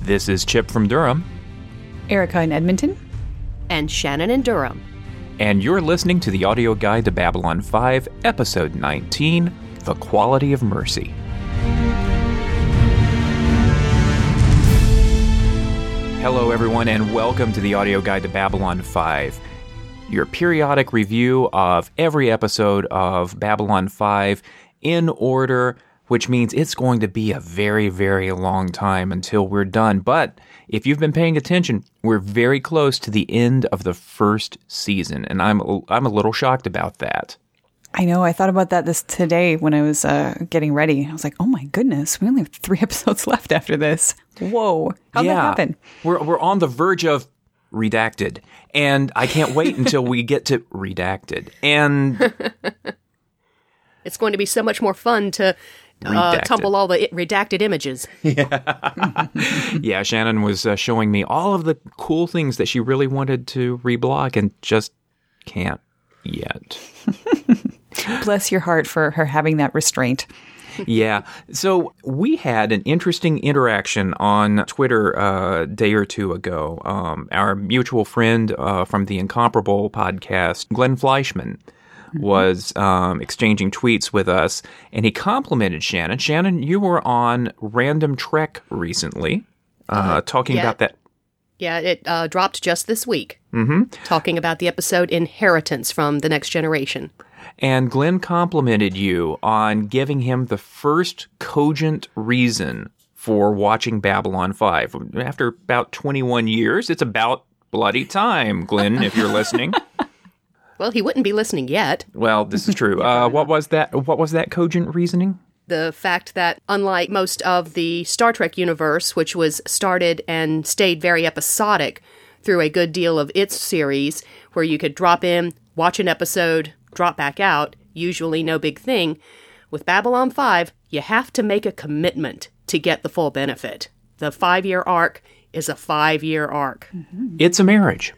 This is Chip from Durham, Erica in Edmonton. and Shannon in Durham. and you're listening to the audio guide to Babylon 5, Episode 19 The Quality of Mercy. Hello, everyone, and welcome to the audio guide to Babylon 5, your periodic review of every episode of Babylon 5 in order, which means it's going to be a very, very long time until we're done. But if you've been paying attention, we're very close to the end of the first season, and I'm I'm a little shocked about that. I know. I thought about that this today when I was uh, getting ready. I was like, "Oh my goodness, we only have three episodes left after this." Whoa, how'd that happen? We're we're on the verge of redacted, and I can't wait until we get to redacted. And It's going to be so much more fun to uh, tumble all the redacted images. yeah, yeah. Shannon was uh, showing me all of the cool things that she really wanted to reblog and just can't yet. Bless your heart for her having that restraint. yeah. So we had an interesting interaction on Twitter a day or two ago. Um, our mutual friend uh, from the Incomparable podcast, Glenn Fleishman, was um, exchanging tweets with us, and he complimented Shannon. Shannon, you were on Random Trek recently, uh, talking yeah. about that. Yeah, it uh, dropped just this week. Mm-hmm. Talking about the episode Inheritance from The Next Generation. And Glenn complimented you on giving him the first cogent reason for watching Babylon 5. After about 21 years, it's about bloody time, Glenn, if you're listening. Well, he wouldn't be listening yet. Well, this is true. Uh, what was that? What was that cogent reasoning? The fact that, unlike most of the Star Trek universe, which was started and stayed very episodic through a good deal of its series, where you could drop in, watch an episode, drop back out, usually no big thing, with Babylon 5, you have to make a commitment to get the full benefit. The five year arc is a five year arc. It's a marriage.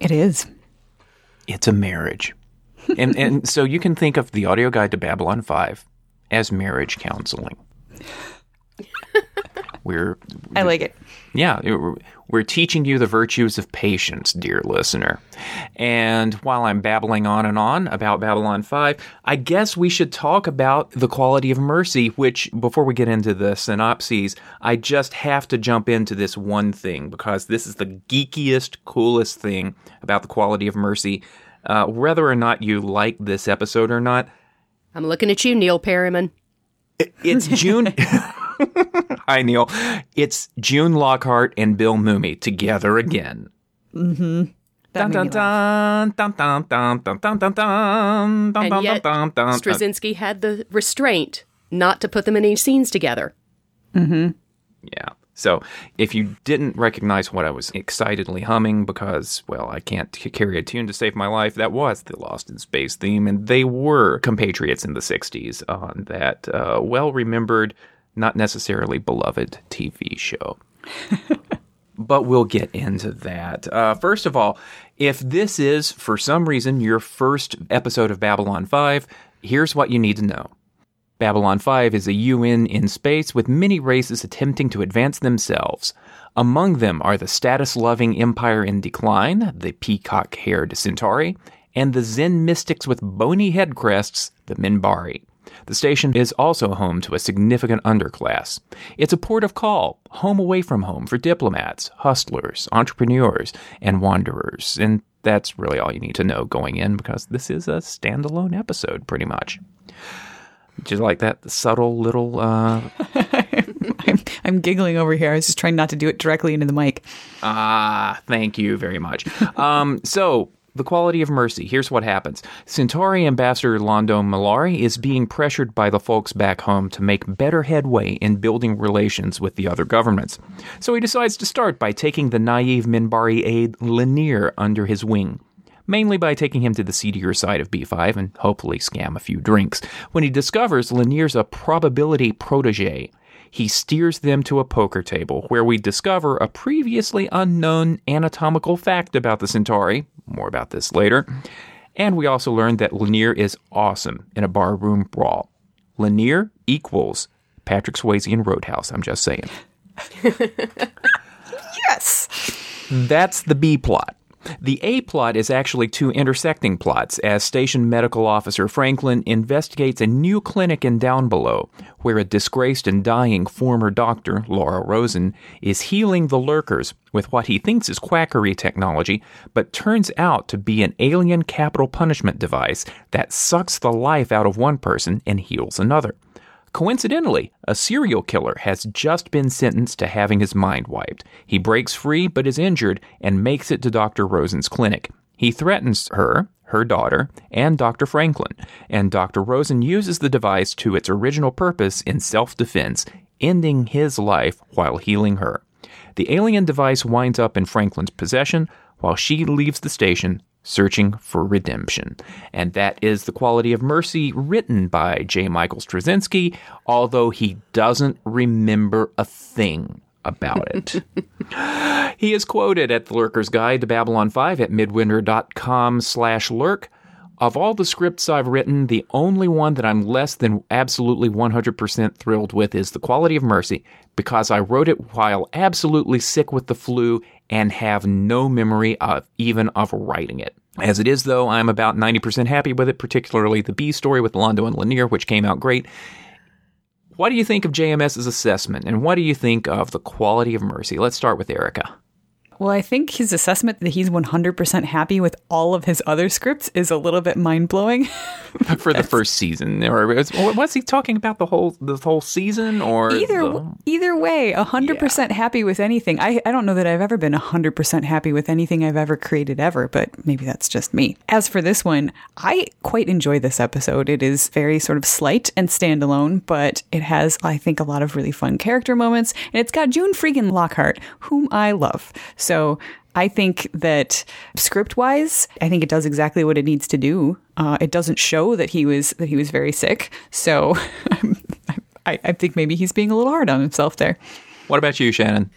It is. It's a marriage. and and so you can think of the audio guide to Babylon 5 as marriage counseling. We're I like it. Yeah, we're- we're teaching you the virtues of patience, dear listener. And while I'm babbling on and on about Babylon 5, I guess we should talk about the quality of mercy, which, before we get into the synopses, I just have to jump into this one thing because this is the geekiest, coolest thing about the quality of mercy. Uh, whether or not you like this episode or not, I'm looking at you, Neil Perryman. it's June. Hi, Neil. It's June Lockhart and Bill Mumy together again. That Dun made dun dun dun dun dun dun dun dun dun dun And dun yet, dun dun. Straczynski had the restraint not to put them in any scenes together. Mm-hmm. Yeah. So if you didn't recognize what I was excitedly humming because, well, I can't carry a tune to save my life, that was the Lost in Space theme, and they were compatriots in the 60s on that uh, well remembered, not necessarily beloved TV show. but we'll get into that. Uh, first of all, if this is, for some reason, your first episode of Babylon 5, here's what you need to know. Babylon 5 is a UN in space with many races attempting to advance themselves. Among them are the status loving Empire in decline, the peacock haired Centauri, and the Zen mystics with bony head crests, the Minbari. The station is also home to a significant underclass. It's a port of call, home away from home for diplomats, hustlers, entrepreneurs, and wanderers. And that's really all you need to know going in because this is a standalone episode, pretty much. Did you like that subtle little? Uh, I'm, I'm giggling over here. I was just trying not to do it directly into the mic. ah, thank you very much. Um, so the quality of mercy. Here's what happens: Centauri Ambassador Londo Mollari is being pressured by the folks back home to make better headway in building relations with the other governments. So he decides to start by taking the naive Minbari aide Lennier under his wing. Mainly by taking him to the seedier side of B5 and hopefully scam a few drinks. When he discovers Lennier's a probability protege, he steers them to a poker table where we discover a previously unknown anatomical fact about the Centauri. More about this later. And we also learned that Lennier is awesome in a barroom brawl. Lennier equals Patrick Swayze in Roadhouse, I'm just saying. Yes! That's the B plot. The A plot is actually two intersecting plots as Station Medical Officer Franklin investigates a new clinic in Down Below, where a disgraced and dying former doctor, Laura Rosen, is healing the lurkers with what he thinks is quackery technology, but turns out to be an alien capital punishment device that sucks the life out of one person and heals another. Coincidentally, a serial killer has just been sentenced to having his mind wiped. He breaks free but is injured and makes it to Dr. Rosen's clinic. He threatens her, her daughter, and Dr. Franklin, and Dr. Rosen uses the device to its original purpose in self defense, ending his life while healing her. The alien device winds up in Franklin's possession while she leaves the station searching for redemption. And that is The Quality of Mercy, written by J. Michael Straczynski, although he doesn't remember a thing about it. he is quoted at The Lurker's Guide to Babylon 5 at midwinter.com slash lurk. Of all the scripts I've written, the only one that I'm less than absolutely 100% thrilled with is The Quality of Mercy because I wrote it while absolutely sick with the flu and have no memory of even of writing it. As it is, though, I'm about 90% happy with it, particularly the B story with Londo and Lennier, which came out great. What do you think of JMS's assessment, and what do you think of the quality of mercy? Let's start with Erica. Well, I think his assessment that he's 100% happy with all of his other scripts is a little bit mind blowing. For the first season, or was, was, he talking about the whole the whole season, or either the... either way, 100% yeah. happy with anything. I I don't know that I've ever been 100% happy with anything I've ever created ever, but maybe that's just me. As for this one, I quite enjoy this episode. It is very sort of slight and standalone, but it has I think a lot of really fun character moments, and it's got June freaking Lockhart, whom I love. So so I think that script wise, I think it does exactly what it needs to do. Uh, it doesn't show that he was that he was very sick. So I, I think maybe he's being a little hard on himself there. What about you, Shannon?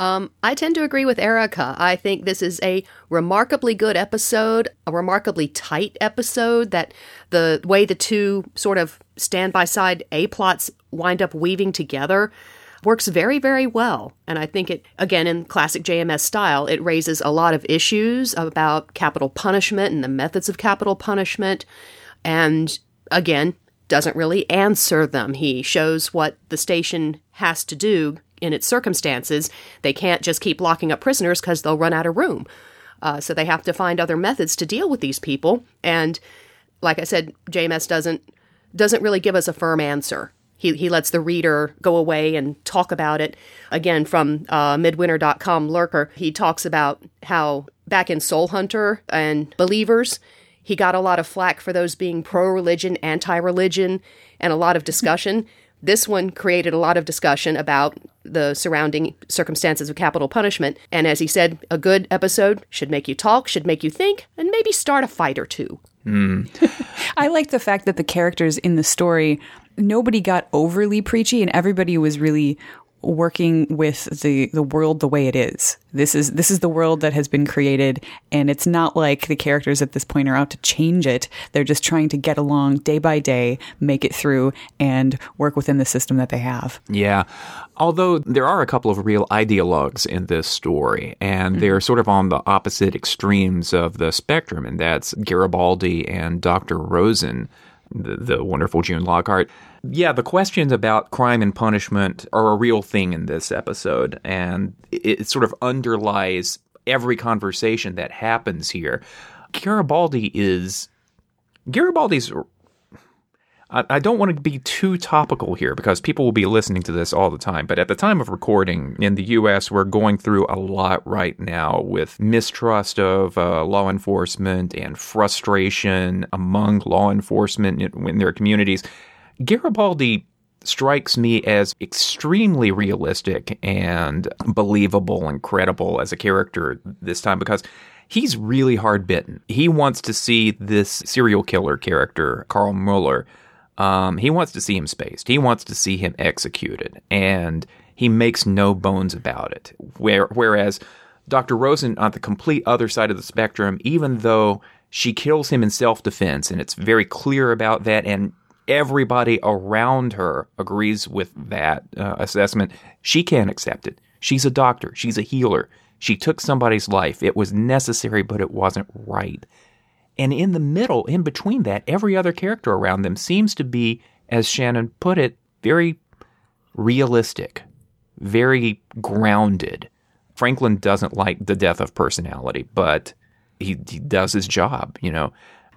Um, I tend to agree with Erica. I think this is a remarkably good episode, a remarkably tight episode. That the way the two sort of stand by side A plots wind up weaving together works very, very well. And I think it, again, in classic JMS style, it raises a lot of issues about capital punishment and the methods of capital punishment. And again, doesn't really answer them. He shows what the station has to do in its circumstances. They can't just keep locking up prisoners because they'll run out of room. Uh, so they have to find other methods to deal with these people. And like I said, JMS doesn't doesn't really give us a firm answer. He, he lets the reader go away and talk about it. Again, from uh, midwinter.com lurker, he talks about how back in Soul Hunter and Believers, he got a lot of flack for those being pro religion, anti religion, and a lot of discussion. This one created a lot of discussion about the surrounding circumstances of capital punishment. And as he said, a good episode should make you talk, should make you think, and maybe start a fight or two. Mm. I like the fact that the characters in the story nobody got overly preachy and everybody was really working with the the world the way it is. This is this is the world that has been created and it's not like the characters at this point are out to change it. They're just trying to get along day by day, make it through and work within the system that they have. Yeah. Although there are a couple of real ideologues in this story and mm-hmm. they're sort of on the opposite extremes of the spectrum and that's Garibaldi and Dr. Rosen the, the wonderful June Lockhart. Yeah, the questions about crime and punishment are a real thing in this episode, and it, it sort of underlies every conversation that happens here. Garibaldi is Garibaldi's I, don't want to be too topical here because people will be listening to this all the time. But at the time of recording in the U.S., we're going through a lot right now with mistrust of uh, law enforcement and frustration among law enforcement in, their communities. Garibaldi strikes me as extremely realistic and believable and credible as a character this time because he's really hard bitten. He wants to see this serial killer character, Carl Mueller, um, he wants to see him spaced. He wants to see him executed, and he makes no bones about it. Where, whereas Dr. Rosen, on the complete other side of the spectrum, even though she kills him in self defense, and it's very clear about that, and everybody around her agrees with that uh, assessment, she can't accept it. She's a doctor, she's a healer. She took somebody's life. It was necessary, but it wasn't right. And in the middle, in between that, every other character around them seems to be, as Shannon put it, very realistic, very grounded. Franklin doesn't like the death of personality, but he, he does his job, you know.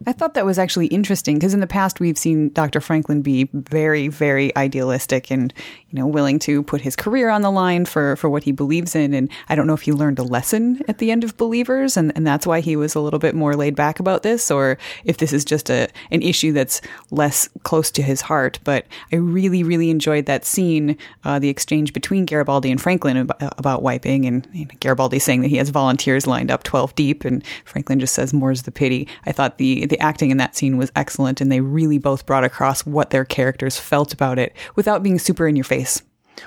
I thought that was actually interesting because in the past we've seen Dr. Franklin be very, very idealistic and you know willing to put his career on the line for for what he believes in. And I don't know if he learned a lesson at the end of Believers, and, and that's why he was a little bit more laid back about this, or if this is just a an issue that's less close to his heart. But I really, really enjoyed that scene, uh, the exchange between Garibaldi and Franklin about, about wiping, and you know, Garibaldi saying that he has volunteers lined up twelve deep, and Franklin just says, "More's the pity." I thought the the acting in that scene was excellent, and they really both brought across what their characters felt about it without being super in your face.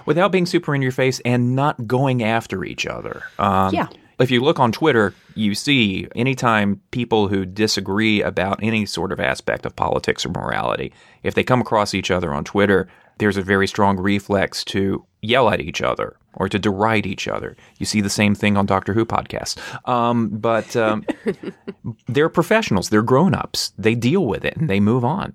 Without being super in your face and not going after each other. Um, yeah. If you look on Twitter, you see anytime people who disagree about any sort of aspect of politics or morality, if they come across each other on Twitter, there's a very strong reflex to yell at each other or to deride each other. You see the same thing on Doctor Who podcasts. Um, but um, they're professionals, they're grown ups, they deal with it and they move on.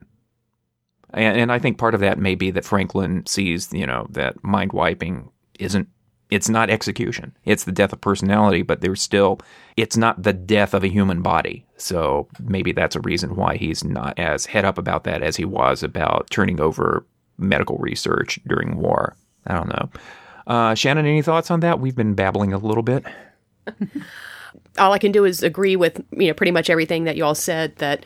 And, and I think part of that may be that Franklin sees, you know, that mind wiping isn't it's not execution. It's the death of personality, but there's still, it's not the death of a human body. So maybe that's a reason why he's not as head up about that as he was about turning over medical research during war. I don't know. Uh, Shannon, any thoughts on that? We've been babbling a little bit. all I can do is agree with you know pretty much everything that you all said. That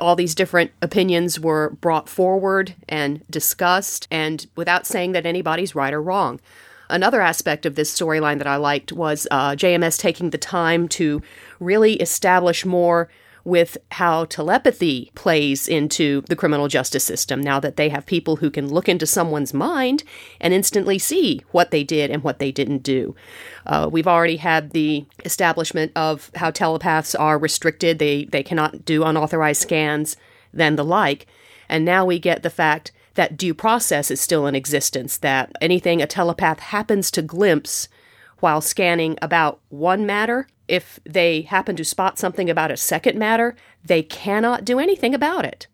all these different opinions were brought forward and discussed, and without saying that anybody's right or wrong. Another aspect of this storyline that I liked was uh, JMS taking the time to really establish more with how telepathy plays into the criminal justice system now that they have people who can look into someone's mind and instantly see what they did and what they didn't do. Uh, we've already had the establishment of how telepaths are restricted, they, they cannot do unauthorized scans, then the like. And now we get the fact that due process is still in existence, that anything a telepath happens to glimpse while scanning about one matter if they happen to spot something about a second matter, they cannot do anything about it.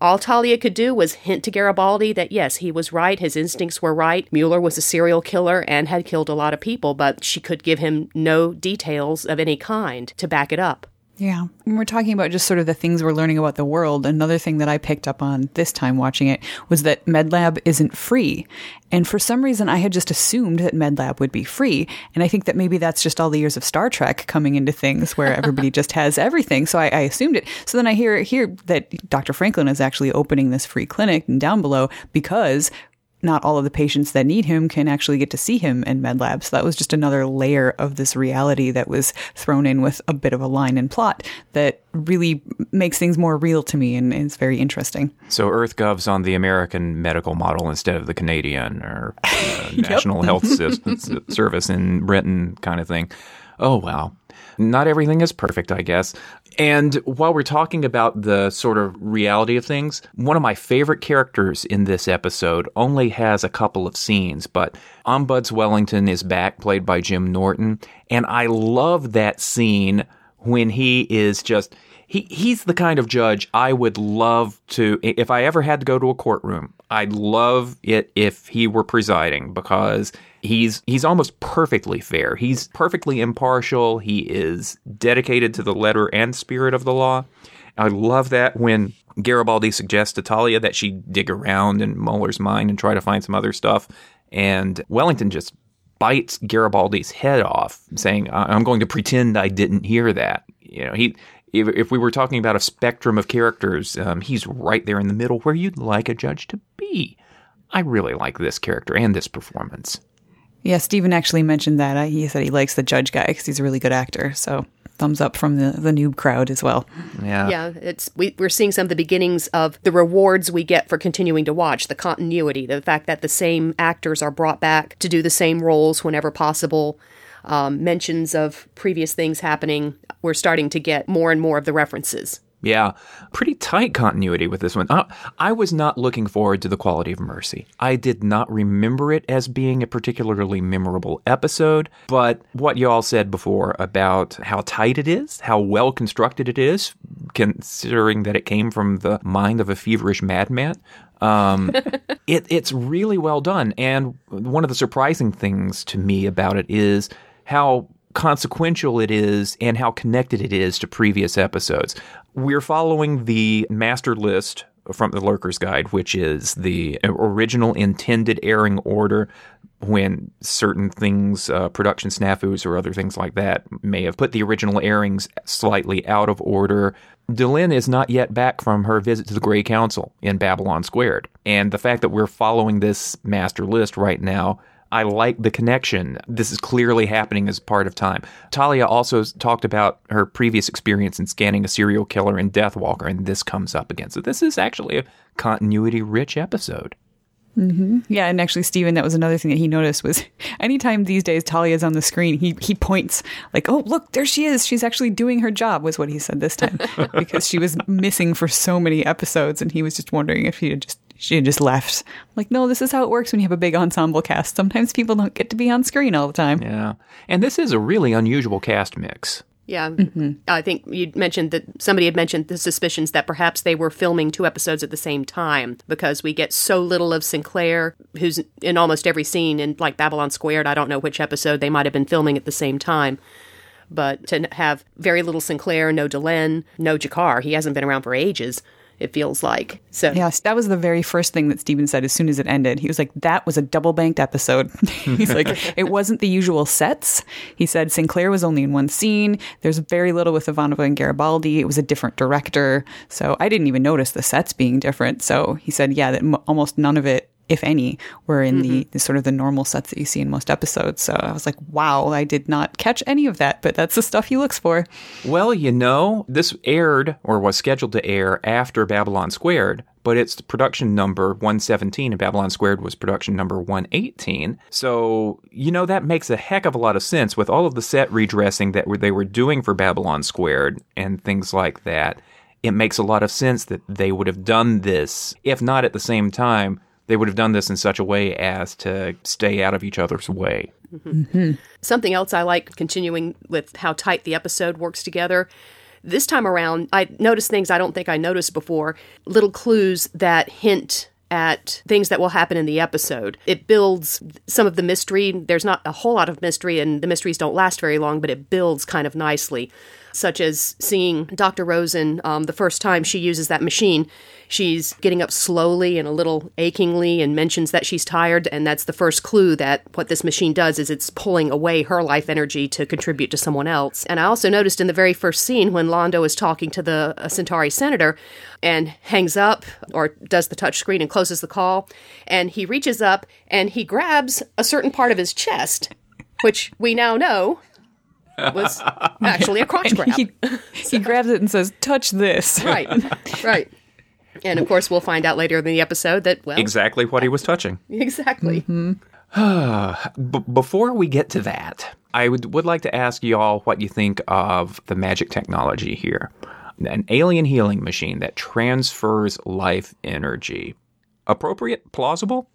All Talia could do was hint to Garibaldi that yes, he was right, his instincts were right. Mueller was a serial killer and had killed a lot of people, but she could give him no details of any kind to back it up. Yeah. When we're talking about just sort of the things we're learning about the world, another thing that I picked up on this time watching it was that MedLab isn't free. And for some reason, I had just assumed that MedLab would be free. And I think that maybe that's just all the years of Star Trek coming into things where everybody just has everything. So I, I assumed it. So then I hear here that Dr. Franklin is actually opening this free clinic down below because not all of the patients that need him can actually get to see him in MedLab. So that was just another layer of this reality that was thrown in with a bit of a line and plot that really makes things more real to me and is very interesting. So EarthGov's on the American medical model instead of the Canadian or uh, National Health Service in Britain kind of thing. Oh, wow. Not everything is perfect, I guess. And while we're talking about the sort of reality of things, one of my favorite characters in this episode only has a couple of scenes, but Ombuds Wellington is back, played by Jim Norton. And I love that scene when he is just he he's the kind of judge I would love to if I ever had to go to a courtroom. I'd love it if he were presiding because he's he's almost perfectly fair. He's perfectly impartial. He is dedicated to the letter and spirit of the law. I love that when Garibaldi suggests to Talia that she dig around in Mueller's mind and try to find some other stuff, and Wellington just bites Garibaldi's head off, saying, "I'm going to pretend I didn't hear that." You know, he if, if we were talking about a spectrum of characters, um, he's right there in the middle where you'd like a judge to be. I really like this character and this performance. Yeah, Stephen actually mentioned that. He said he likes the judge guy because he's a really good actor. So thumbs up from the, the noob crowd as well. Yeah, yeah. It's we, we're seeing some of the beginnings of the rewards we get for continuing to watch. The continuity, the fact that the same actors are brought back to do the same roles whenever possible um, mentions of previous things happening, we're starting to get more and more of the references. Yeah, pretty tight continuity with this one. Uh, I was not looking forward to the quality of Mercy. I did not remember it as being a particularly memorable episode, but what you all said before about how tight it is, how well constructed it is, considering that it came from the mind of a feverish madman, um, it, it's really well done. And one of the surprising things to me about it is how consequential it is and how connected it is to previous episodes. We're following the master list from the Lurker's Guide, which is the original intended airing order when certain things, uh, production snafus or other things like that, may have put the original airings slightly out of order. Delenn is not yet back from her visit to the Grey Council in Babylon Squared. And the fact that we're following this master list right now I like the connection. This is clearly happening as part of time. Talia also talked about her previous experience in scanning a serial killer in Deathwalker, and this comes up again. So this is actually a continuity rich episode. Mm-hmm. Yeah, and actually, Stephen, that was another thing that he noticed was anytime these days Talia's on the screen, he he points like, "Oh, look, there she is. She's actually doing her job." Was what he said this time because she was missing for so many episodes, and he was just wondering if he had just she just left. I'm like, no, this is how it works when you have a big ensemble cast. Sometimes people don't get to be on screen all the time. Yeah. And this is a really unusual cast mix. Yeah. Mm-hmm. I think you mentioned that somebody had mentioned the suspicions that perhaps they were filming two episodes at the same time because we get so little of Sinclair, who's in almost every scene in like Babylon Squared. I don't know which episode they might have been filming at the same time. But to have very little Sinclair, no Delenn, no G'Kar, he hasn't been around for ages it feels like. So Yes, that was the very first thing that Steven said as soon as it ended. He was like, That was a double banked episode. He's like, It wasn't the usual sets. He said Sinclair was only in one scene. There's very little with Ivanova and Garibaldi. It was a different director. So I didn't even notice the sets being different. So he said, Yeah, that m- almost none of it if any, were in mm-hmm. the, the, sort of the normal sets that you see in most episodes. So I was like, wow, I did not catch any of that, but that's the stuff he looks for. Well, you know, this aired or was scheduled to air after Babylon Squared, but it's production number 117 and Babylon Squared was production number 118. So, you know, that makes a heck of a lot of sense with all of the set redressing that they were doing for Babylon Squared and things like that. It makes a lot of sense that they would have done this, if not at the same time, they would have done this in such a way as to stay out of each other's way. Mm-hmm. Something else I like continuing with how tight the episode works together. This time around, I noticed things I don't think I noticed before little clues that hint at things that will happen in the episode. It builds some of the mystery. There's not a whole lot of mystery, and the mysteries don't last very long, but it builds kind of nicely such as seeing Dr. Rosen um, the first time she uses that machine. She's getting up slowly and a little achingly and mentions that she's tired. And that's the first clue that what this machine does is it's pulling away her life energy to contribute to someone else. And I also noticed in the very first scene when Londo is talking to the uh, Centauri senator and hangs up or does the touch screen and closes the call, and he reaches up and he grabs a certain part of his chest, which we now know was actually a crotch grab. He, he grabs it and says, "Touch this." right, right. And of course, we'll find out later in the episode that well, exactly what he was touching. Exactly. Mm-hmm. B- before we get to that, I would would like to ask y'all what you think of the magic technology here. An alien healing machine that transfers life energy. Appropriate? Plausible?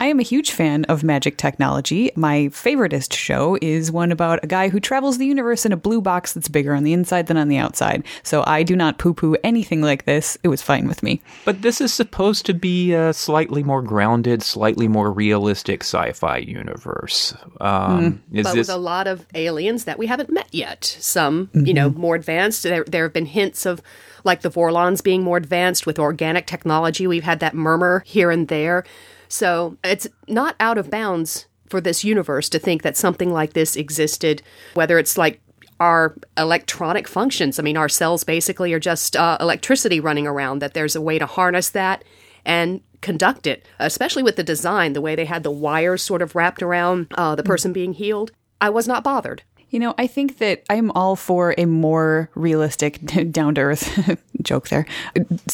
I am a huge fan of magic technology. My favoriteest show is one about a guy who travels the universe in a blue box that's bigger on the inside than on the outside. So I do not poo poo anything like this. It was fine with me. But this is supposed to be a slightly more grounded, slightly more realistic sci fi universe. Um, mm. but this... with a lot of aliens that we haven't met yet. Some, mm-hmm. you know, more advanced. There, there have been hints of like the Vorlons being more advanced with organic technology. We've had that murmur here and there. So it's not out of bounds for this universe to think that something like this existed, whether it's like our electronic functions. I mean, our cells basically are just uh, electricity running around, that there's a way to harness that and conduct it, especially with the design, the way they had the wires sort of wrapped around uh, the person being healed. I was not bothered. You know, I think that I'm all for a more realistic, down to earth joke there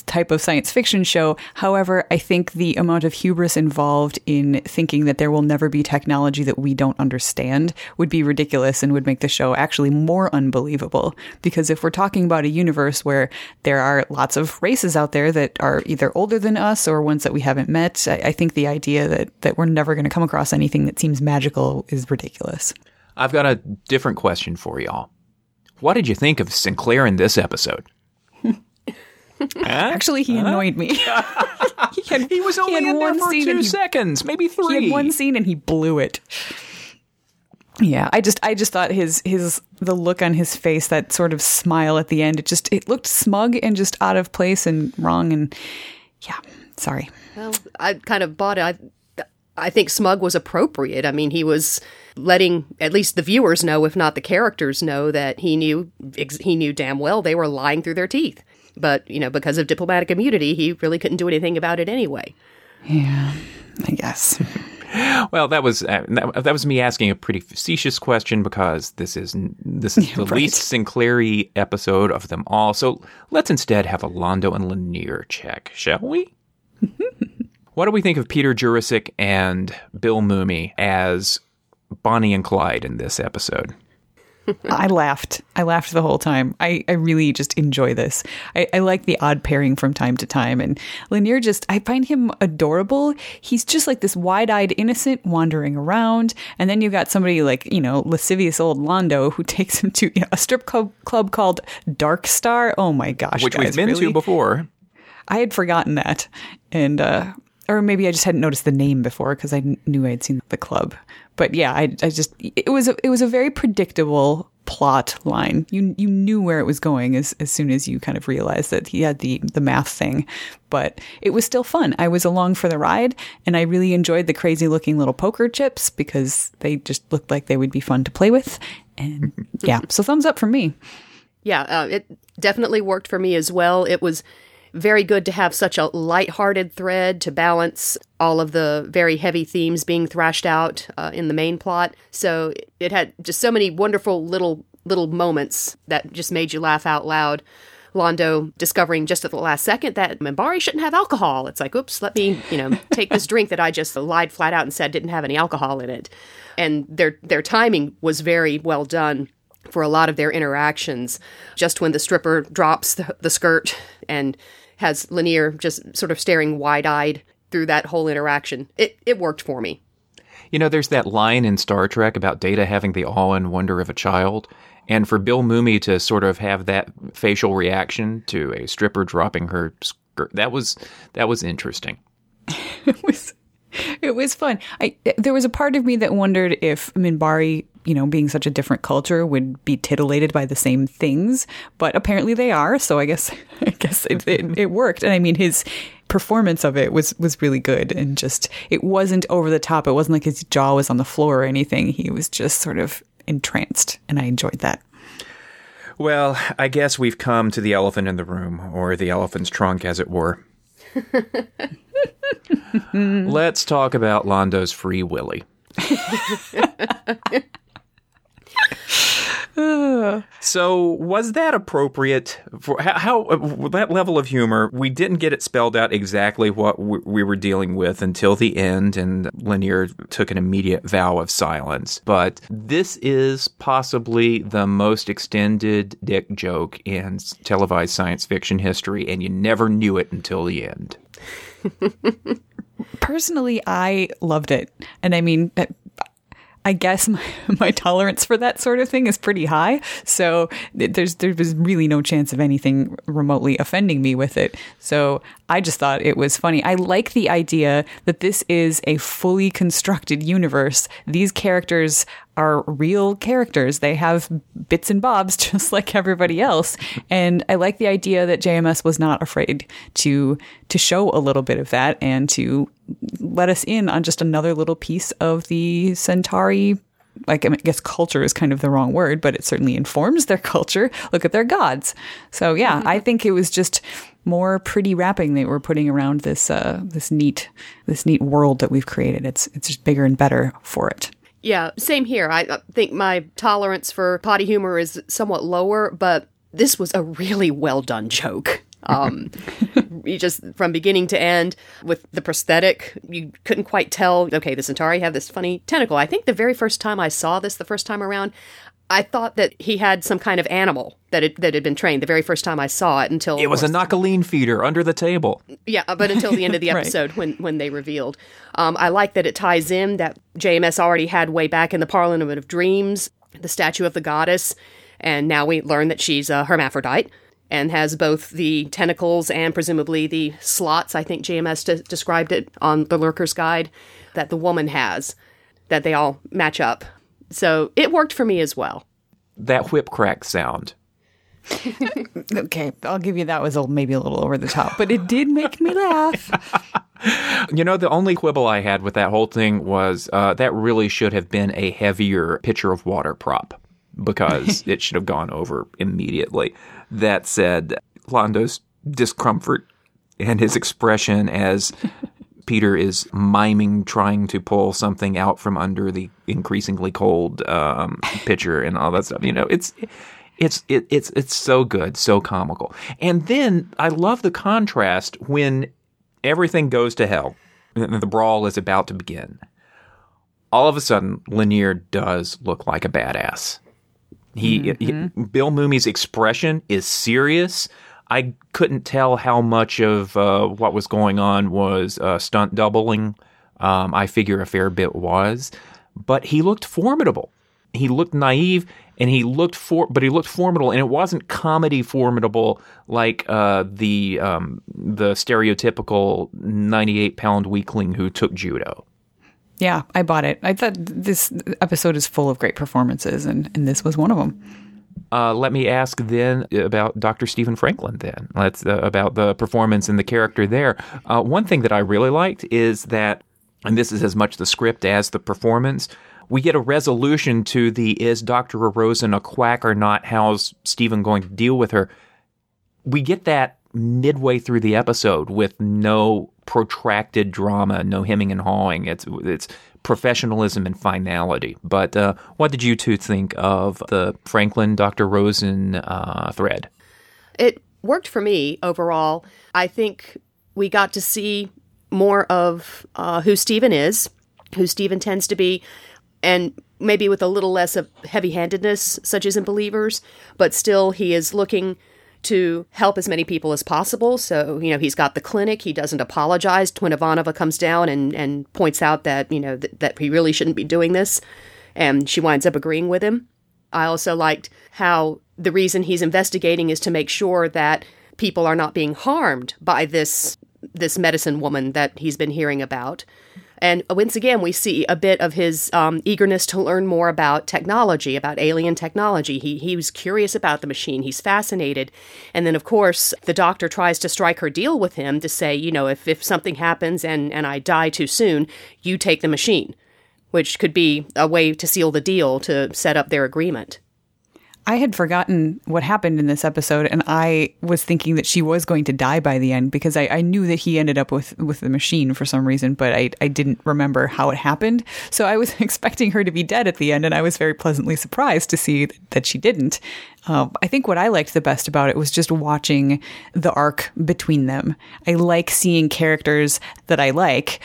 type of science fiction show. However, I think the amount of hubris involved in thinking that there will never be technology that we don't understand would be ridiculous and would make the show actually more unbelievable. Because if we're talking about a universe where there are lots of races out there that are either older than us or ones that we haven't met, I, I think the idea that, that we're never going to come across anything that seems magical is ridiculous. I've got a different question for y'all. What did you think of Sinclair in this episode? Actually, he annoyed me. he, had, he was only he in there for two he, seconds, maybe three. He had one scene and he blew it. Yeah, I just I just thought his his the look on his face, that sort of smile at the end, it just it looked smug and just out of place and wrong and yeah, sorry. Well, I kind of bought it. I, I think smug was appropriate. I mean, he was letting at least the viewers know, if not the characters know, that he knew he knew damn well they were lying through their teeth. But you know, because of diplomatic immunity, he really couldn't do anything about it anyway. Yeah, I guess. well, that was uh, that, that, was me asking a pretty facetious question because this is this is the right. least Sinclairy episode of them all. So let's instead have a Londo and Lennier check, shall we? what do we think of Peter Jurasik and Bill Mumy as Bonnie and Clyde in this episode? I laughed. I laughed the whole time. I, I really just enjoy this. I, I like the odd pairing from time to time. And Lennier just, I find him adorable. He's just like this wide eyed innocent wandering around. And then you've got somebody like, you know, lascivious old Londo who takes him to you know, a strip club, club called Dark Star. Oh my gosh. Which guys, we've been really? to before. I had forgotten that. And, uh, or maybe I just hadn't noticed the name before because I knew I had seen the club. But yeah, I, I just it was a, it was a very predictable plot line. You you knew where it was going as as soon as you kind of realized that he had the the math thing. But it was still fun. I was along for the ride, and I really enjoyed the crazy looking little poker chips because they just looked like they would be fun to play with. And yeah, so thumbs up for me. Yeah, uh, it definitely worked for me as well. It was very good to have such a light-hearted thread to balance all of the very heavy themes being thrashed out uh, in the main plot. So it had just so many wonderful little little moments that just made you laugh out loud. Londo discovering just at the last second that Minbari shouldn't have alcohol. It's like, oops, let me, you know, take this drink that I just lied flat out and said didn't have any alcohol in it. And their their timing was very well done for a lot of their interactions. Just when the stripper drops the, the skirt and has Lennier just sort of staring wide eyed through that whole interaction. It, it worked for me. You know, there's that line in Star Trek about Data having the awe and wonder of a child. And for Bill Mumy to sort of have that facial reaction to a stripper dropping her skirt, that was that was interesting. it was it was fun. I there was a part of me that wondered if Minbari, you know, being such a different culture, would be titillated by the same things, but apparently they are. So I guess I guess it, it, it worked. And I mean, his performance of it was was really good, and just it wasn't over the top. It wasn't like his jaw was on the floor or anything. He was just sort of entranced, and I enjoyed that. Well, I guess we've come to the elephant in the room, or the elephant's trunk, as it were. Let's talk about Londo's Free Willy. So was that appropriate for how, how uh, that level of humor we didn't get it spelled out exactly what we were dealing with until the end and Lennier took an immediate vow of silence but this is possibly the most extended dick joke in televised science fiction history and you never knew it until the end Personally, I loved it. And I mean, I guess my, my tolerance for that sort of thing is pretty high. So there's there was really no chance of anything remotely offending me with it. So I just thought it was funny. I like the idea that this is a fully constructed universe. These characters are real characters. They have bits and bobs just like everybody else. And I like the idea that JMS was not afraid to to show a little bit of that and to let us in on just another little piece of the Centauri like I, guess culture is kind of the wrong word, but it certainly informs their culture. Look at their gods. So yeah, mm-hmm. I think it was just more pretty wrapping they were putting around this uh, this neat this neat world that we've created. It's it's just bigger and better for it. Yeah, same here. I think my tolerance for potty humor is somewhat lower, but this was a really well done joke. Um, you just from beginning to end with the prosthetic, you couldn't quite tell. Okay, the Centauri have this funny tentacle. I think the very first time I saw this, the first time around, I thought that he had some kind of animal that had, that had been trained the very first time I saw it until it was a Knockoline feeder under the table. Yeah, but until the end of the episode right. when when they revealed. Um, I like that it ties in that JMS already had way back in the Parliament of Dreams the statue of the goddess, and now we learn that she's a hermaphrodite and has both the tentacles and presumably the slots. I think JMS de- described it on the Lurker's Guide that the woman has. That they all match up. So it worked for me as well. That whip crack sound. okay, I'll give you that was maybe a little over the top, but it did make me laugh. you know, the only quibble I had with that whole thing was uh, that really should have been a heavier pitcher of water prop because it should have gone over immediately. That said, Londo's discomfort and his expression as Peter is miming trying to pull something out from under the increasingly cold um, pitcher and all that stuff. You know, it's it's it, it's it's so good, so comical. And then I love the contrast when everything goes to hell the brawl is about to begin. All of a sudden, Lennier does look like a badass. He, mm-hmm. he Bill Mumy's expression is serious. I couldn't tell how much of uh, what was going on was uh, stunt doubling. Um, I figure a fair bit was, but he looked formidable. He looked naive, and he looked for, but he looked formidable, and it wasn't comedy formidable like uh, the um, the stereotypical ninety eight pound weakling who took judo. Yeah, I bought it. I thought this episode is full of great performances, and, and this was one of them. Uh, let me ask then about Dr. Stephen Franklin. Then let's uh, about the performance and the character there. Uh, one thing that I really liked is that, and this is as much the script as the performance. We get a resolution to the is Dr. Rosen a quack or not? How's Stephen going to deal with her? We get that midway through the episode with no protracted drama, no hemming and hawing. It's it's professionalism and finality. But uh, what did you two think of the Franklin Dr. Rosen uh, thread? It worked for me overall. I think we got to see more of uh, who Stephen is, who Stephen tends to be, and maybe with a little less of heavy handedness, such as in Believers, but still he is looking to help as many people as possible. So, you know, he's got the clinic. He doesn't apologize when Ivanova comes down and, and points out that, you know, th- that he really shouldn't be doing this. And she winds up agreeing with him. I also liked how the reason he's investigating is to make sure that people are not being harmed by this this medicine woman that he's been hearing about. And once again, we see a bit of his um, eagerness to learn more about technology, about alien technology. He, he was curious about the machine. He's fascinated. And then, of course, the doctor tries to strike her deal with him to say, you know, if, if something happens and, and I die too soon, you take the machine, which could be a way to seal the deal to set up their agreement. I had forgotten what happened in this episode, and I was thinking that she was going to die by the end because I, I, knew that he ended up with, with the machine for some reason, but I, I didn't remember how it happened. So I was expecting her to be dead at the end, and I was very pleasantly surprised to see that she didn't. Uh, I think what I liked the best about it was just watching the arc between them. I like seeing characters that I like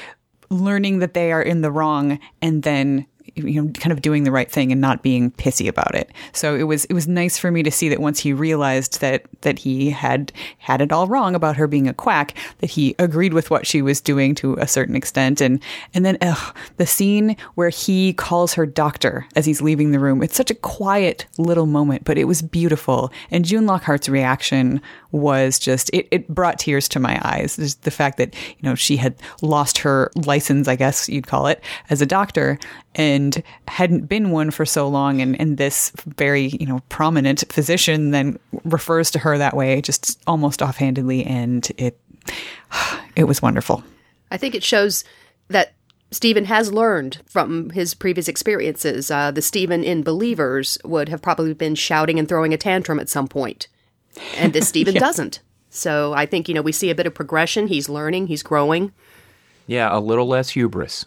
learning that they are in the wrong and then you know, kind of doing the right thing and not being pissy about it. So it was it was nice for me to see that once he realized that that he had had it all wrong about her being a quack, that he agreed with what she was doing to a certain extent. And and then ugh, the scene where he calls her doctor as he's leaving the room. It's such a quiet little moment, but it was beautiful. And June Lockhart's reaction was just it, it brought tears to my eyes. Just the fact that you know she had lost her license, I guess you'd call it, as a doctor, and hadn't been one for so long and, and this very you know prominent physician then refers to her that way just almost offhandedly and it it was wonderful i think it shows that Stephen has learned from his previous experiences. Uh, the Stephen in Believers would have probably been shouting and throwing a tantrum at some point, and this Stephen yeah. doesn't. So I think you know we see a bit of progression. He's learning. He's growing. Yeah, a little less hubris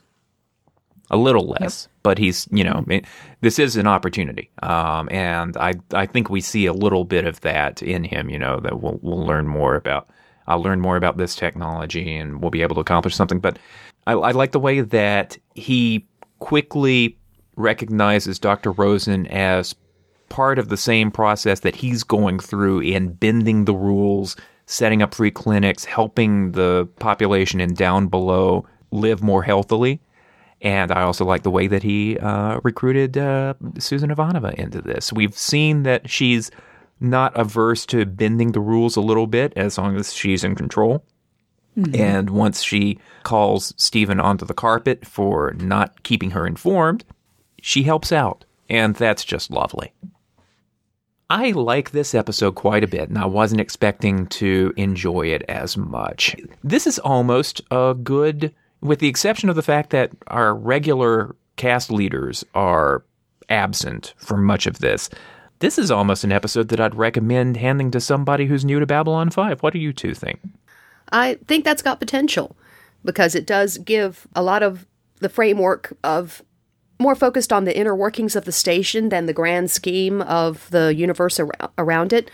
a little less, but he's you know it, this is an opportunity, um, and I I think we see a little bit of that in him. You know that we'll we'll learn more about. I'll learn more about this technology, and we'll be able to accomplish something. But I, I like the way that he quickly recognizes Dr. Rosen as part of the same process that he's going through in bending the rules, setting up free clinics, helping the population in down below live more healthily. And I also like the way that he uh, recruited uh, Susan Ivanova into this. We've seen that she's not averse to bending the rules a little bit as long as she's in control. And once she calls Stephen onto the carpet for not keeping her informed, she helps out. And that's just lovely. I like this episode quite a bit, and I wasn't expecting to enjoy it as much. This is almost a good, with the exception of the fact that our regular cast leaders are absent for much of this. This is almost an episode that I'd recommend handing to somebody who's new to Babylon 5. What do you two think? I think that's got potential because it does give a lot of the framework of more focused on the inner workings of the station than the grand scheme of the universe ar- around it.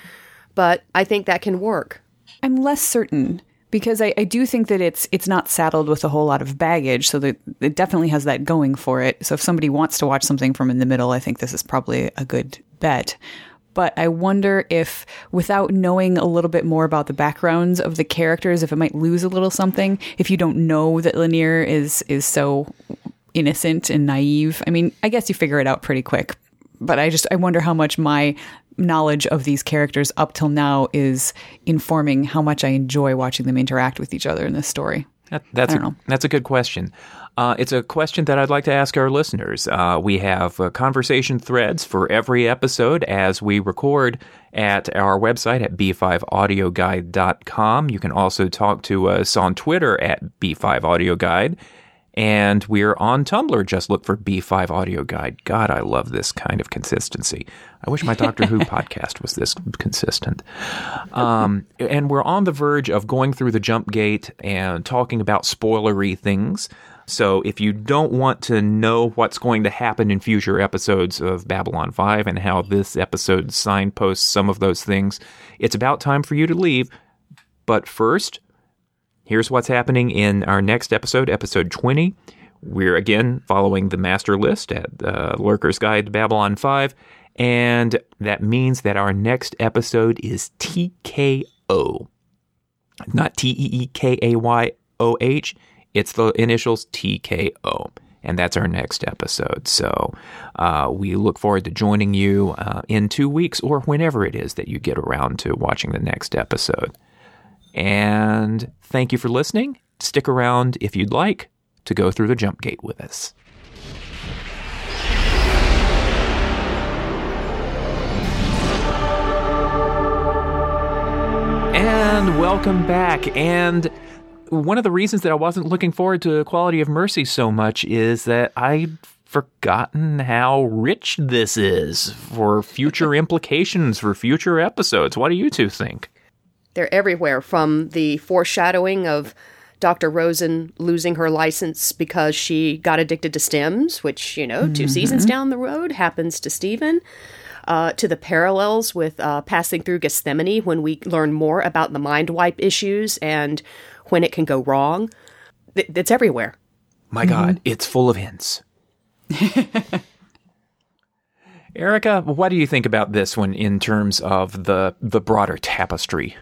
But I think that can work. I'm less certain because I, I do think that it's it's not saddled with a whole lot of baggage, so that it definitely has that going for it. So if somebody wants to watch something from in the middle, I think this is probably a good bet. But I wonder if, without knowing a little bit more about the backgrounds of the characters, if it might lose a little something. If you don't know that Lennier is is so innocent and naive, I mean, I guess you figure it out pretty quick. But I just I wonder how much my knowledge of these characters up till now is informing how much I enjoy watching them interact with each other in this story. That, that's a, that's a good question. Uh, it's a question that I'd like to ask our listeners. Uh, we have uh, conversation threads for every episode as we record at our website at b5audioguide.com. You can also talk to us on Twitter at b5audioguide. And we're on Tumblr. Just look for B5 Audio Guide. God, I love this kind of consistency. I wish my Doctor Who podcast was this consistent. Um, and we're on the verge of going through the jump gate and talking about spoilery things. So if you don't want to know what's going to happen in future episodes of Babylon 5 and how this episode signposts some of those things, it's about time for you to leave. But first, Here's what's happening in our next episode, episode 20. We're again following the master list at uh, Lurker's Guide to Babylon 5. And that means that our next episode is TKO. Not T E E K A Y O H. It's the initials TKO. And that's our next episode. So uh, we look forward to joining you uh, in two weeks or whenever it is that you get around to watching the next episode. And thank you for listening. Stick around if you'd like to go through the jump gate with us. And welcome back. And one of the reasons that I wasn't looking forward to Quality of Mercy so much is that I'd forgotten how rich this is for future implications for future episodes. What do you two think? They're everywhere from the foreshadowing of Dr. Rosen losing her license because she got addicted to stims, which, you know, 2 seasons down the road happens to Stephen, uh, to the parallels with uh, passing through Gethsemane when we learn more about the mind wipe issues and when it can go wrong. Th- It's everywhere. My God, it's full of hints. Erica, what do you think about this one in terms of the the broader tapestry?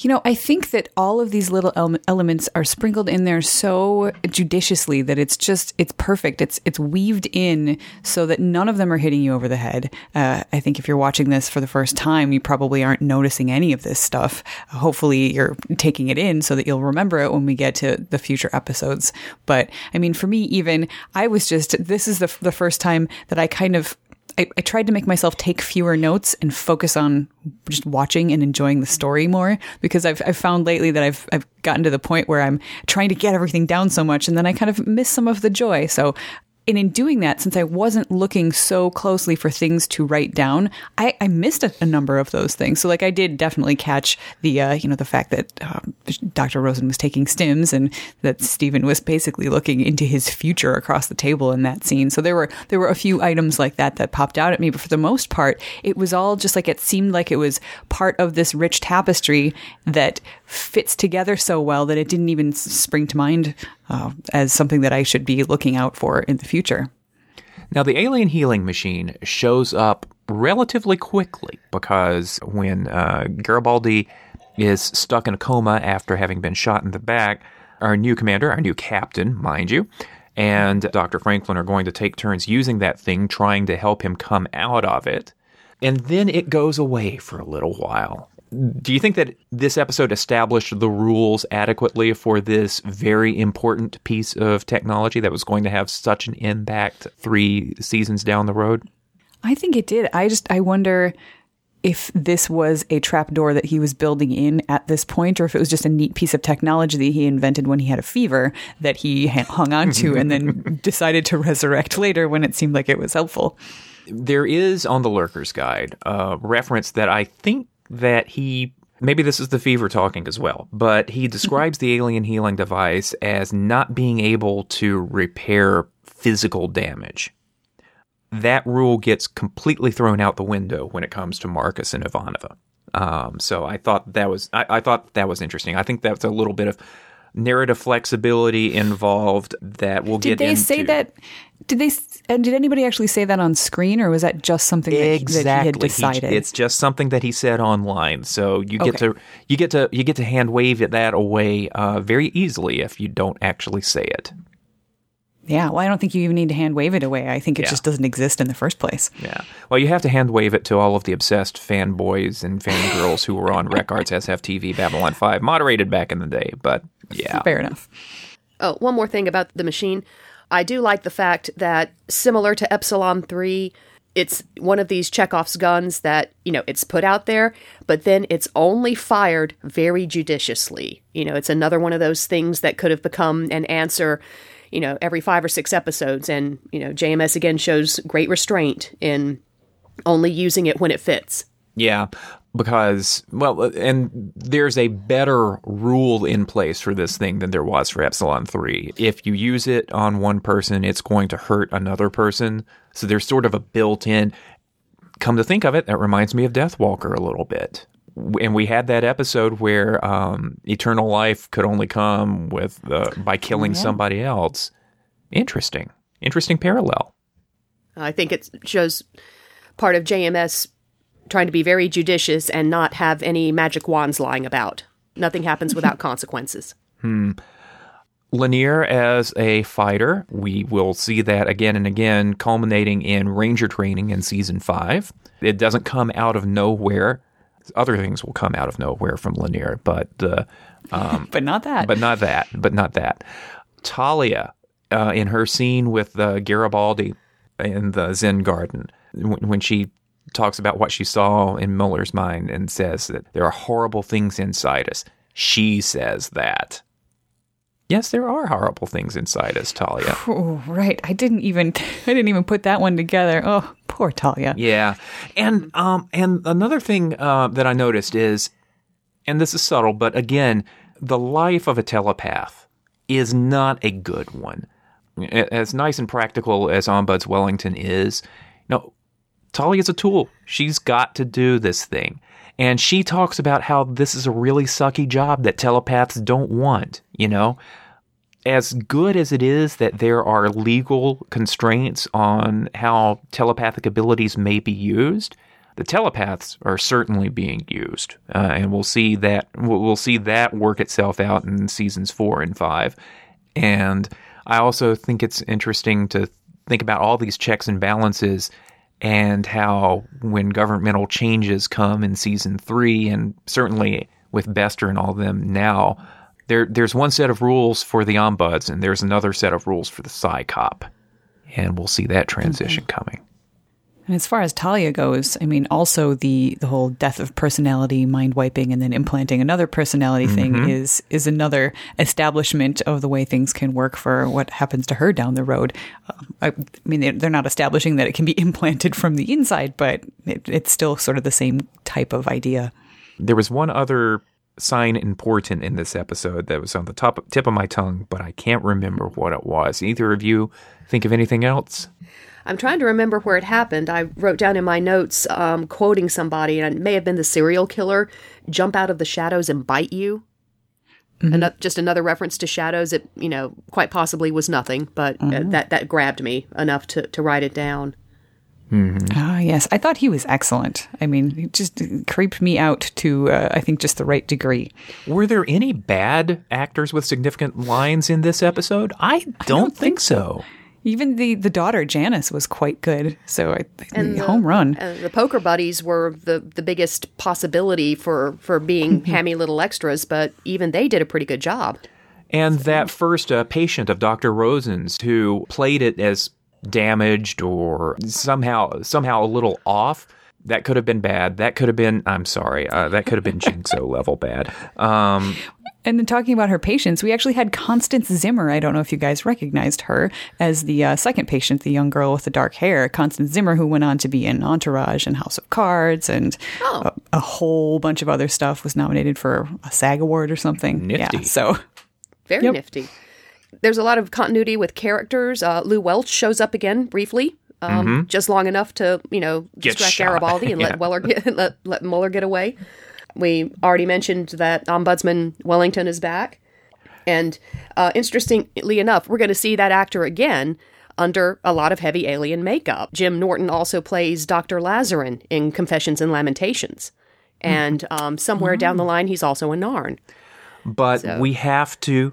You know, I think that all of these little ele- elements are sprinkled in there so judiciously that it's just it's perfect. It's it's weaved in so that none of them are hitting you over the head. Uh, I think if you're watching this for the first time, you probably aren't noticing any of this stuff. Hopefully, you're taking it in so that you'll remember it when we get to the future episodes. But I mean, for me, even I was just this is the the first time that I kind of I, I tried to make myself take fewer notes and focus on just watching and enjoying the story more because I've, I've found lately that I've, I've gotten to the point where I'm trying to get everything down so much and then I kind of miss some of the joy. So And in doing that, since I wasn't looking so closely for things to write down, I, I missed a, a, number of those things. So, like, I did definitely catch the, uh, you know, the fact that um, Dr. Rosen was taking stims and that Stephen was basically looking into his future across the table in that scene. So there were there were a few items like that that popped out at me, but for the most part, it was all just like it seemed like it was part of this rich tapestry that fits together so well that it didn't even spring to mind uh, as something that I should be looking out for in the future. Now, the alien healing machine shows up relatively quickly because when uh, Garibaldi is stuck in a coma after having been shot in the back, our new commander, our new captain, mind you, and Dr. Franklin are going to take turns using that thing, trying to help him come out of it. And then it goes away for a little while do you think that this episode established the rules adequately for this very important piece of technology that was going to have such an impact three seasons down the road? I think it did. I just I wonder if this was a trapdoor that he was building in at this point, or if it was just a neat piece of technology that he invented when he had a fever that he hung on to and then decided to resurrect later when it seemed like it was helpful. There is on the Lurker's Guide a reference that I think that he maybe this is the fever talking as well, but he describes the alien healing device as not being able to repair physical damage. That rule gets completely thrown out the window when it comes to Marcus and Ivanova. Um, so I thought that was I, I thought that was interesting. I think that's a little bit of narrative flexibility involved that we'll did get Did they into. say that did they and did anybody actually say that on screen or was that just something that, exactly. that he had decided he, it's just something that he said online so you get okay. to you get to you get to hand wave it that away uh, very easily if you don't actually say it yeah, well, I don't think you even need to hand wave it away. I think it yeah. just doesn't exist in the first place. Yeah. Well, you have to hand wave it to all of the obsessed fanboys and fangirls who were on Rec Arts SFTV Babylon 5, moderated back in the day. But yeah. Fair enough. Oh, one more thing about the machine. I do like the fact that, similar to Epsilon 3, it's one of these Chekhov's guns that, you know, it's put out there, but then it's only fired very judiciously. You know, it's another one of those things that could have become an answer you know, every five or six episodes. And, you know, JMS again shows great restraint in only using it when it fits. Yeah, because, well, and there's a better rule in place for this thing than there was for Epsilon 3. If you use it on one person, it's going to hurt another person. So there's sort of a built in, come to think of it, that reminds me of Deathwalker a little bit and we had that episode where um, eternal life could only come with uh, by killing yeah. somebody else. Interesting, interesting parallel. I think it shows part of JMS trying to be very judicious and not have any magic wands lying about. Nothing happens without consequences. Hmm. Lennier as a fighter, we will see that again and again, culminating in Ranger training in season five. It doesn't come out of nowhere other things will come out of nowhere from Lennier, but uh, um, but not that. But not that. But not that. Talia, uh, in her scene with uh, Garibaldi in the Zen garden, when she talks about what she saw in Mueller's mind and says that there are horrible things inside us, she says that. Yes, there are horrible things inside us, Talia. Oh, right. I didn't even I didn't even put that one together. Oh, poor Talia. Yeah, and um, and another thing uh, that I noticed is, and this is subtle, but again, the life of a telepath is not a good one. As nice and practical as Ombuds Wellington is, no, Talia's a tool. She's got to do this thing. And she talks about how this is a really sucky job that telepaths don't want, you know? As good as it is that there are legal constraints on how telepathic abilities may be used, the telepaths are certainly being used, uh, and we'll see that we'll see that work itself out in seasons four and five. And I also think it's interesting to think about all these checks and balances and how when governmental changes come in season three, and certainly with Bester and all of them now, there there's one set of rules for the ombuds, and there's another set of rules for the Psi Cop, and we'll see that transition mm-hmm. coming. And as far as Talia goes, I mean, also the the whole death of personality, mind wiping, and then implanting another personality thing is is another establishment of the way things can work for what happens to her down the road. Um, I, I mean, they're, they're not establishing that it can be implanted from the inside, but it, it's still sort of the same type of idea. There was one other sign important in this episode that was on the top tip of my tongue, but I can't remember what it was. Either of you think of anything else? I'm trying to remember where it happened. I wrote down in my notes, um, quoting somebody, and it may have been the serial killer jump out of the shadows and bite you. Ano- just another reference to shadows. It, you know, quite possibly was nothing, but uh, that that grabbed me enough to to write it down. Ah, yes. I thought he was excellent. I mean, he just creeped me out to, uh, I think, just the right degree. Were there any bad actors with significant lines in this episode? I don't, think, so. Even the, the daughter, Janice, was quite good. So I think And the- home run. Uh, the poker buddies were the the biggest possibility for for being hammy little extras, but even they did a pretty good job. And that first uh, patient of Dr. Rosen's who played it as damaged or somehow somehow a little off. That could have been bad. That could have been. I'm sorry. Uh, that could have been Jinxo level bad. Um, And then talking about her patients, we actually had Constance Zimmer. I don't know if you guys recognized her as the uh, second patient, the young girl with the dark hair. Constance Zimmer, who went on to be in Entourage and House of Cards and Oh. a, a whole bunch of other stuff, was nominated for a SAG award or something. Nifty. Yeah, so Very Yep. nifty. There's a lot of continuity with characters. Uh, Lou Welch shows up again briefly, um, just long enough to you know Get distract shot. Garibaldi and Yeah. let Weller get, let let Mueller get away. We already mentioned that Ombudsman Wellington is back, and uh, interestingly enough, we're going to see that actor again under a lot of heavy alien makeup. Jim Norton also plays Dr. Lazarenn in Confessions and Lamentations, and um, somewhere down the line, he's also a Narn. but So- we have to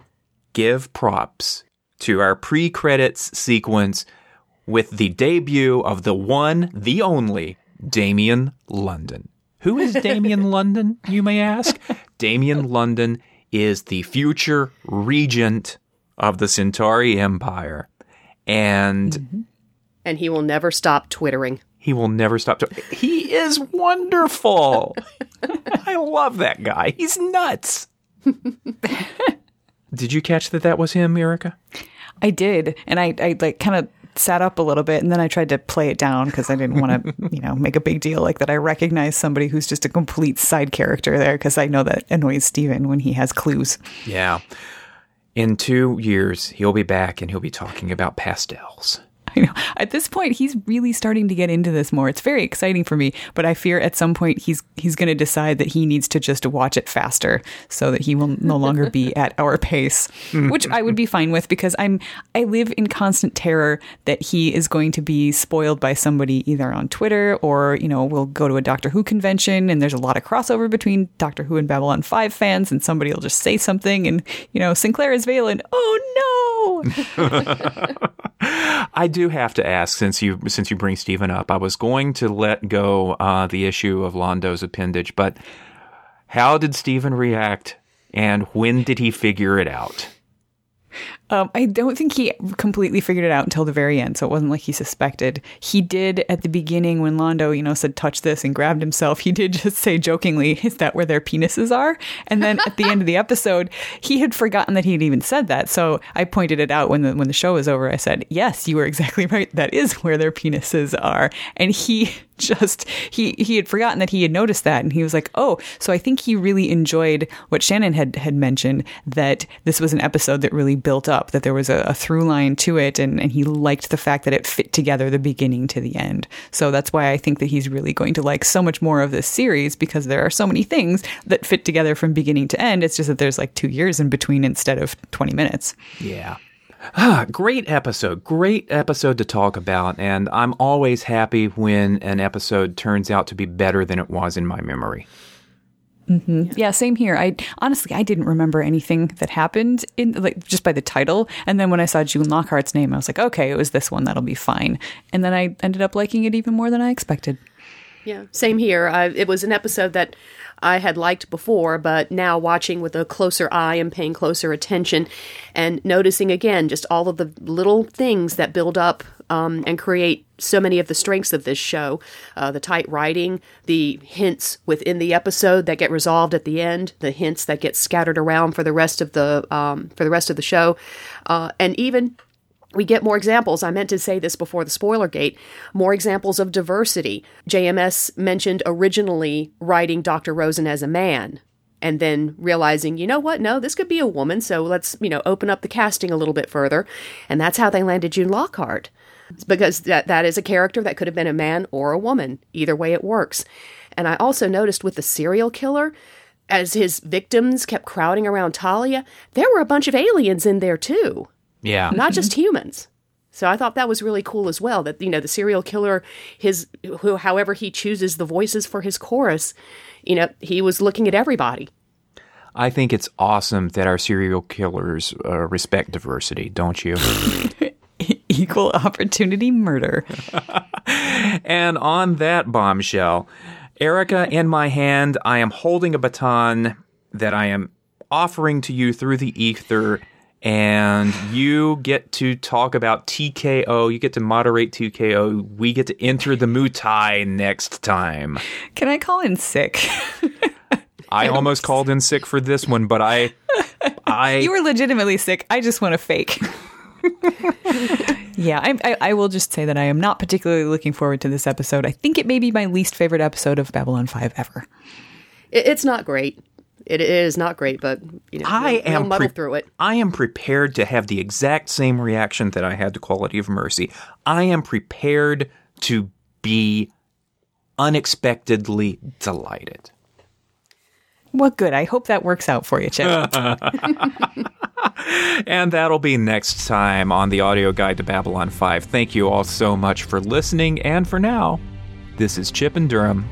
give props to our pre-credits sequence with the debut of the one, the only Damian London. Who is Damian London, you may ask? Damian London is the future regent of the Centauri Empire. And mm-hmm. And he will never stop twittering. he will never stop. To- he is wonderful. I love that guy. He's nuts. Did you catch that that was him, Erica? I did, and I, I like kind of sat up a little bit, and then I tried to play it down because I didn't want to, you know, make a big deal like that. I recognize somebody who's just a complete side character there because I know that annoys Steven when he has clues. Yeah. In two years, he'll be back and he'll be talking about pastels. I know. At this point, he's really starting to get into this more. It's very exciting for me, but I fear at some point he's he's going to decide that he needs to just watch it faster so that he will no longer be at our pace, which I would be fine with because I'm I live in constant terror that he is going to be spoiled by somebody either on Twitter or you know we'll go to a Doctor Who convention and there's a lot of crossover between Doctor Who and Babylon 5 fans and somebody will just say something and you know Sinclair is Valen. Oh no. I do have to ask, since you since you bring Stephen up, I was going to let go uh, the issue of Londo's appendage, but how did Stephen react, and when did he figure it out? Um, I don't think he completely figured it out until the very end, so it wasn't like he suspected. He did at the beginning when Londo, you know, said touch this and grabbed himself. He did just say jokingly, "Is that where their penises are?" And then at the end of the episode, he had forgotten that he had even said that. So I pointed it out when the when the show was over. I said, "Yes, you were exactly right. That is where their penises are." And he just he he had forgotten that he had noticed that, and he was like, "Oh, so I think he really enjoyed what Shannon had had mentioned that this was an episode that really built up, that there was a, a through line to it, and and he liked the fact that it fit together the beginning to the end. So that's why I think that he's really going to like so much more of this series because there are so many things that fit together from beginning to end. It's just that there's like two years in between instead of twenty minutes. Yeah. Ah, great episode. Great episode to talk about. And I'm always happy when an episode turns out to be better than it was in my memory. Yeah, same here. I honestly I didn't remember anything that happened in like just by the title, and then when I saw June Lockhart's name, I was like, okay, it was this one. That'll be fine. And then I ended up liking it even more than I expected. Yeah, same here. I, it was an episode that I had liked before, but now watching with a closer eye and paying closer attention and noticing again just all of the little things that build up um, and create so many of the strengths of this show uh, the tight writing, the hints within the episode that get resolved at the end, the hints that get scattered around for the rest of the um, for the rest of the show, uh, and even we get more examples. I meant to say this before the spoiler gate. More examples of diversity. JMS mentioned originally writing Dr. Rosen as a man and then realizing, you know what? No, this could be a woman. So let's, you know, open up the casting a little bit further. And that's how they landed June Lockhart because that, that is a character that could have been a man or a woman. Either way, it works. And I also noticed with the serial killer, as his victims kept crowding around Talia, there were a bunch of aliens in there too. Yeah. Not just humans. So I thought that was really cool as well. That you know the serial killer, his who, however he chooses the voices for his chorus, you know he was looking at everybody. I think it's awesome that our serial killers uh, respect diversity, don't you? Equal opportunity murder. and on that bombshell, Erica, in my hand, I am holding a baton that I am offering to you through the ether and you get to talk about TKO. You get to moderate TKO. We get to enter the Mutai next time. Can I call in sick? I almost called in sick for this one, but I, I. You were legitimately sick. I just want to fake. Yeah, I, I, I, will just say that I am not particularly looking forward to this episode. I think it may be my least favorite episode of Babylon 5 ever. It's not great. It is not great, but you know, I we'll, am we'll muddle pre- through it. I am prepared to have the exact same reaction that I had to Quality of Mercy. I am prepared to be unexpectedly delighted. Well, good. I hope that works out for you, Chip. and that'll be next time on the audio guide to Babylon 5. Thank you all so much for listening. And for now, this is Chip and Durham,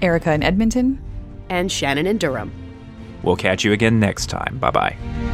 Erica in Edmonton, and Shannon in Durham. We'll catch you again next time. Bye bye.